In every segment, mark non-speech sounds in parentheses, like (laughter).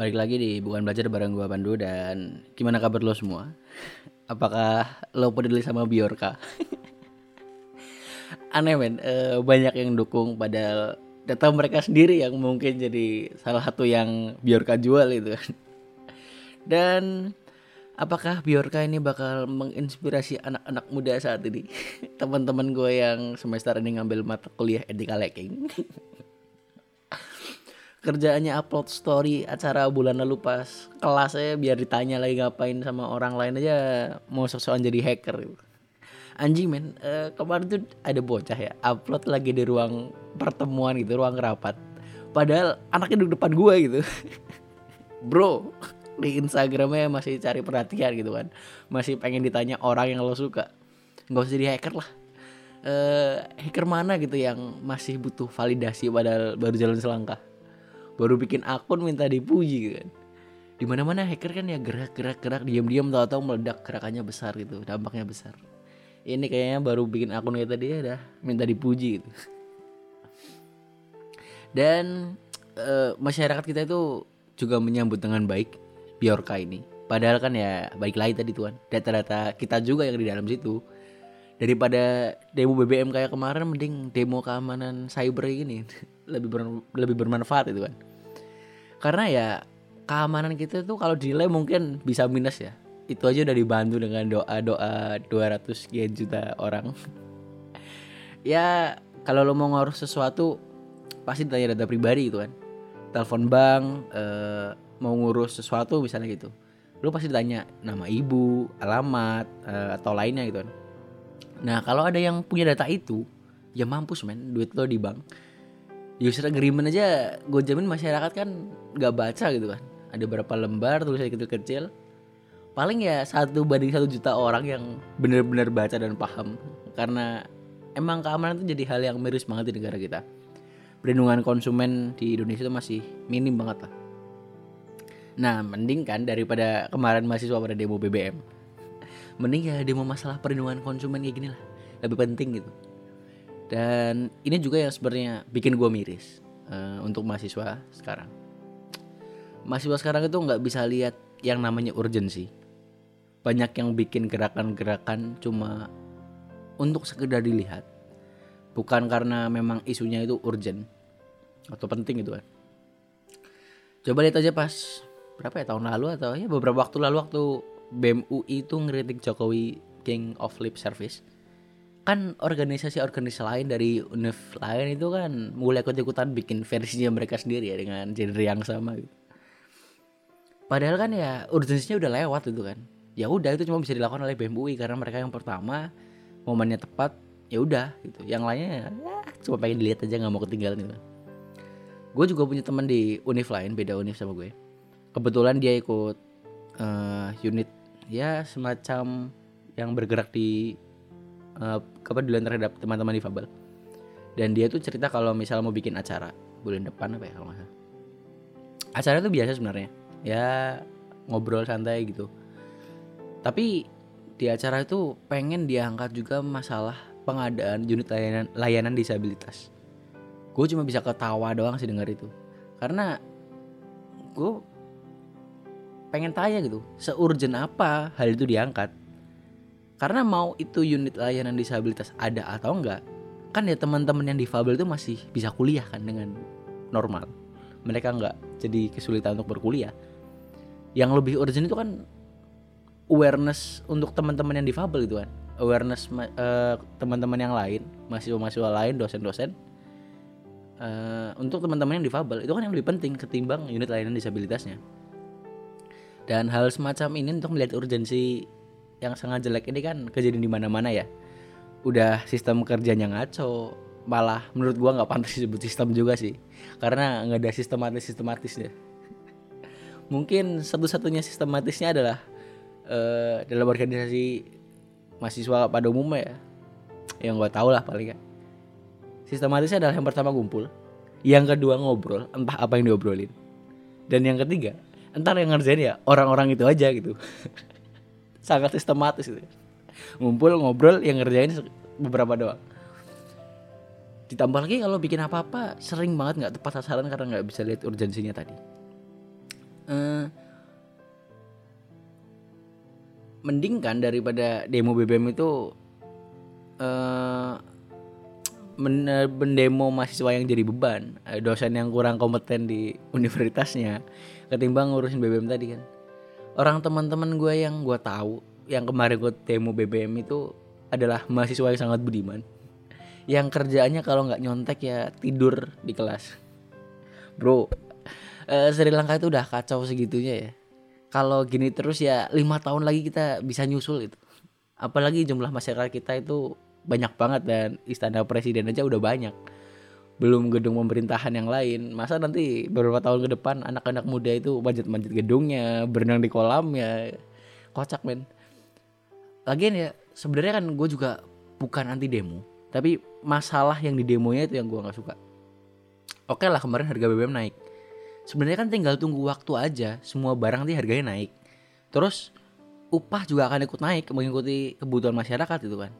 balik lagi di bukan belajar bareng gua Pandu dan gimana kabar lo semua? Apakah lo peduli sama Biorka? (laughs) Aneh men, eh, banyak yang dukung padahal data mereka sendiri yang mungkin jadi salah satu yang Biorka jual itu. (laughs) Dan apakah Biorka ini bakal menginspirasi anak-anak muda saat ini? (laughs) Teman-teman gue yang semester ini ngambil mata kuliah etika leking. Kerjaannya upload story acara bulan lalu pas kelas saya biar ditanya lagi ngapain sama orang lain aja mau sok-sokan jadi hacker. Anjing men uh, kemarin tuh ada bocah ya upload lagi di ruang pertemuan gitu ruang rapat. Padahal anaknya duduk depan gue gitu. (laughs) Bro di Instagramnya masih cari perhatian gitu kan. Masih pengen ditanya orang yang lo suka. Nggak usah jadi hacker lah. Uh, hacker mana gitu yang masih butuh validasi padahal baru jalan selangkah baru bikin akun minta dipuji kan. Di mana mana hacker kan ya gerak gerak gerak diam diam tahu tahu meledak gerakannya besar gitu dampaknya besar. Ini kayaknya baru bikin akun kayak tadi ya udah minta dipuji gitu. Dan e, masyarakat kita itu juga menyambut dengan baik Biorka ini. Padahal kan ya baik lagi tadi tuan data-data kita juga yang di dalam situ. Daripada demo BBM kayak kemarin mending demo keamanan cyber ini (laughs) lebih ber, lebih bermanfaat itu kan karena ya keamanan kita tuh kalau dinilai mungkin bisa minus ya. Itu aja udah dibantu dengan doa doa 200 sekian juta orang. (laughs) Ya kalau lo mau ngurus sesuatu pasti tanya data pribadi gitu kan. Telepon bank eh, mau ngurus sesuatu misalnya gitu. Lo pasti ditanya nama ibu alamat eh, atau lainnya gitu kan. Nah kalau ada yang punya data itu ya mampus men. Duit lo di bank user agreement aja gue jamin masyarakat kan nggak baca gitu kan. Ada berapa lembar tulisan kecil-kecil paling ya satu banding satu juta orang yang benar-benar baca dan paham. Karena emang keamanan itu jadi hal yang miris banget di negara kita. Perlindungan konsumen di Indonesia itu masih minim banget lah. Nah mending kan daripada kemarin mahasiswa pada demo BBM (laughs) mending ya demo masalah perlindungan konsumen kayak gini lah. Lebih penting gitu dan ini juga yang sebenarnya bikin gue miris uh, untuk mahasiswa sekarang. Mahasiswa sekarang itu nggak bisa lihat yang namanya urgensi. Banyak yang bikin gerakan-gerakan cuma untuk sekedar dilihat. Bukan karena memang isunya itu urgent atau penting gitu kan. Coba lihat aja pas berapa ya tahun lalu atau ya beberapa waktu lalu waktu BEM UI itu ngeritik Jokowi King of Lip Service kan organisasi-organisasi lain dari univ lain itu kan mulai ikut-ikutan bikin versinya mereka sendiri ya dengan genre yang sama gitu. Padahal kan ya urgensinya udah lewat itu kan. Ya udah itu cuma bisa dilakukan oleh BMUI karena mereka yang pertama momennya tepat ya udah gitu. Yang lainnya ya, cuma pengen dilihat aja nggak mau ketinggalan gitu. Gue juga punya teman di univ lain beda univ sama gue. Kebetulan dia ikut uh, unit ya semacam yang bergerak di uh, kepedulian terhadap teman-teman difabel. Dan dia tuh cerita kalau misal mau bikin acara bulan depan apa ya kalau salah. Acara itu biasa sebenarnya. Ya ngobrol santai gitu. Tapi di acara itu pengen diangkat juga masalah pengadaan unit layanan layanan disabilitas. Gue cuma bisa ketawa doang sih dengar itu. Karena gue pengen tanya gitu seurgent apa hal itu diangkat karena mau itu unit layanan disabilitas ada atau enggak, kan ya teman-teman yang difabel itu masih bisa kuliah kan dengan normal. Mereka enggak jadi kesulitan untuk berkuliah. Yang lebih urgent itu kan awareness untuk teman-teman yang difabel itu kan. Awareness uh, teman-teman yang lain, mahasiswa-mahasiswa lain, dosen-dosen uh, untuk teman-teman yang difabel itu kan yang lebih penting ketimbang unit layanan disabilitasnya. Dan hal semacam ini untuk melihat urgensi yang sangat jelek ini kan kejadian di mana-mana ya. Udah sistem kerjanya ngaco malah menurut gua nggak pantas disebut sistem juga sih. Karena nggak ada sistematis sistematisnya (laughs) mungkin satu-satunya sistematisnya adalah uh, dalam organisasi mahasiswa pada umumnya ya. Yang gua tahu lah paling ya. Sistematisnya adalah yang pertama kumpul yang kedua ngobrol entah apa yang diobrolin. Dan yang ketiga entar yang ngerjain ya orang-orang itu aja gitu (laughs) sangat sistematis itu ngumpul ngobrol yang ngerjain beberapa doang. Ditambah lagi kalau bikin apa-apa sering banget nggak tepat sasaran karena nggak bisa lihat urgensinya tadi. Eh, mending kan daripada demo BBM itu men- mendemo mahasiswa yang jadi beban. Dosen yang kurang kompeten di universitasnya ketimbang ngurusin BBM tadi kan orang teman-teman gue yang gue tahu yang kemarin gue demo BBM itu adalah mahasiswa yang sangat budiman. Yang kerjaannya kalau nggak nyontek ya tidur di kelas. Bro eh, Sri Lanka itu udah kacau segitunya ya. Kalau gini terus ya lima tahun lagi kita bisa nyusul itu. Apalagi jumlah masyarakat kita itu banyak banget dan istana presiden aja udah banyak belum gedung pemerintahan yang lain. Masa nanti beberapa tahun ke depan anak-anak muda itu manjat-manjat gedungnya berenang di kolamnya. Kocak men. Lagian ya sebenarnya kan gue juga bukan anti demo tapi masalah yang di demonya itu yang gue nggak suka. Oke lah kemarin harga BBM naik. Sebenarnya kan tinggal tunggu waktu aja semua barang nanti harganya naik. Terus upah juga akan ikut naik mengikuti kebutuhan masyarakat itu kan.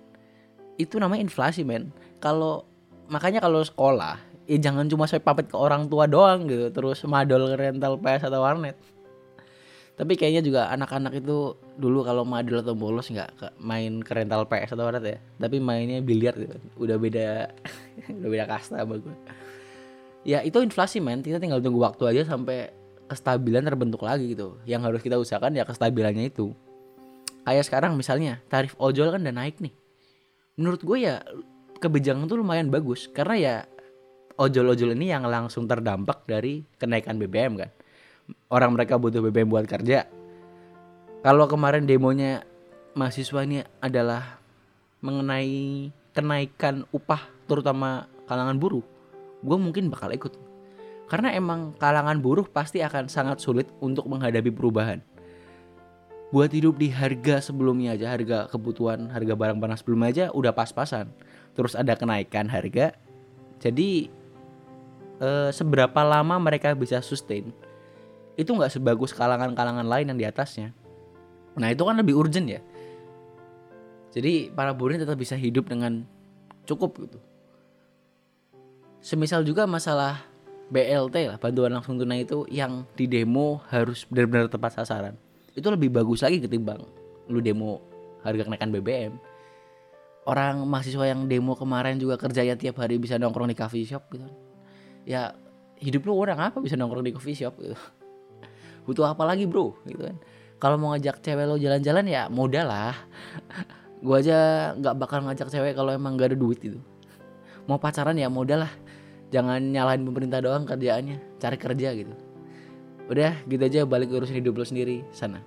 Itu namanya inflasi men. Kalau makanya kalau sekolah ya jangan cuma saya pamit ke orang tua doang gitu terus madol ke rental PS atau warnet. Tapi kayaknya juga anak-anak itu dulu kalau madol atau bolos nggak main ke rental PS atau warnet ya. Tapi mainnya biliar gitu udah beda (laughs) udah beda kasta gue ya itu inflasi men. Kita tinggal tunggu waktu aja sampai kestabilan terbentuk lagi gitu. Yang harus kita usahakan ya kestabilannya itu. Kayak sekarang misalnya tarif ojol kan udah naik nih. Menurut gue ya kebijakan itu lumayan bagus. Karena ya ojol-ojol ini yang langsung terdampak dari kenaikan BBM kan? Orang mereka butuh BBM buat kerja. Kalau kemarin demonya mahasiswa ini adalah mengenai kenaikan upah terutama kalangan buruh gue mungkin bakal ikut. Karena emang kalangan buruh pasti akan sangat sulit untuk menghadapi perubahan. Buat hidup di harga sebelumnya aja harga kebutuhan harga barang-barang sebelumnya aja udah pas-pasan terus ada kenaikan harga. Jadi eh, seberapa lama mereka bisa sustain? Itu nggak sebagus kalangan-kalangan lain yang di atasnya. Nah itu kan lebih urgent ya. Jadi para buruh tetap bisa hidup dengan cukup gitu. Semisal juga masalah BLT lah bantuan langsung tunai itu yang di demo harus benar-benar tepat sasaran. Itu lebih bagus lagi ketimbang lu demo harga kenaikan BBM orang mahasiswa yang demo kemarin juga kerjanya tiap hari bisa nongkrong di coffee shop gitu. Ya hidup lu orang apa bisa nongkrong di coffee shop gitu? (laughs) Butuh apa lagi bro? Gitu kan. Kalau mau ngajak cewek lo jalan-jalan ya modal lah. (laughs) Gua aja nggak bakal ngajak cewek kalau emang gak ada duit itu mau pacaran ya modal lah. Jangan nyalahin pemerintah doang kerjaannya. Cari kerja gitu. Udah gitu aja. Balik urusin hidup lo sendiri. Sana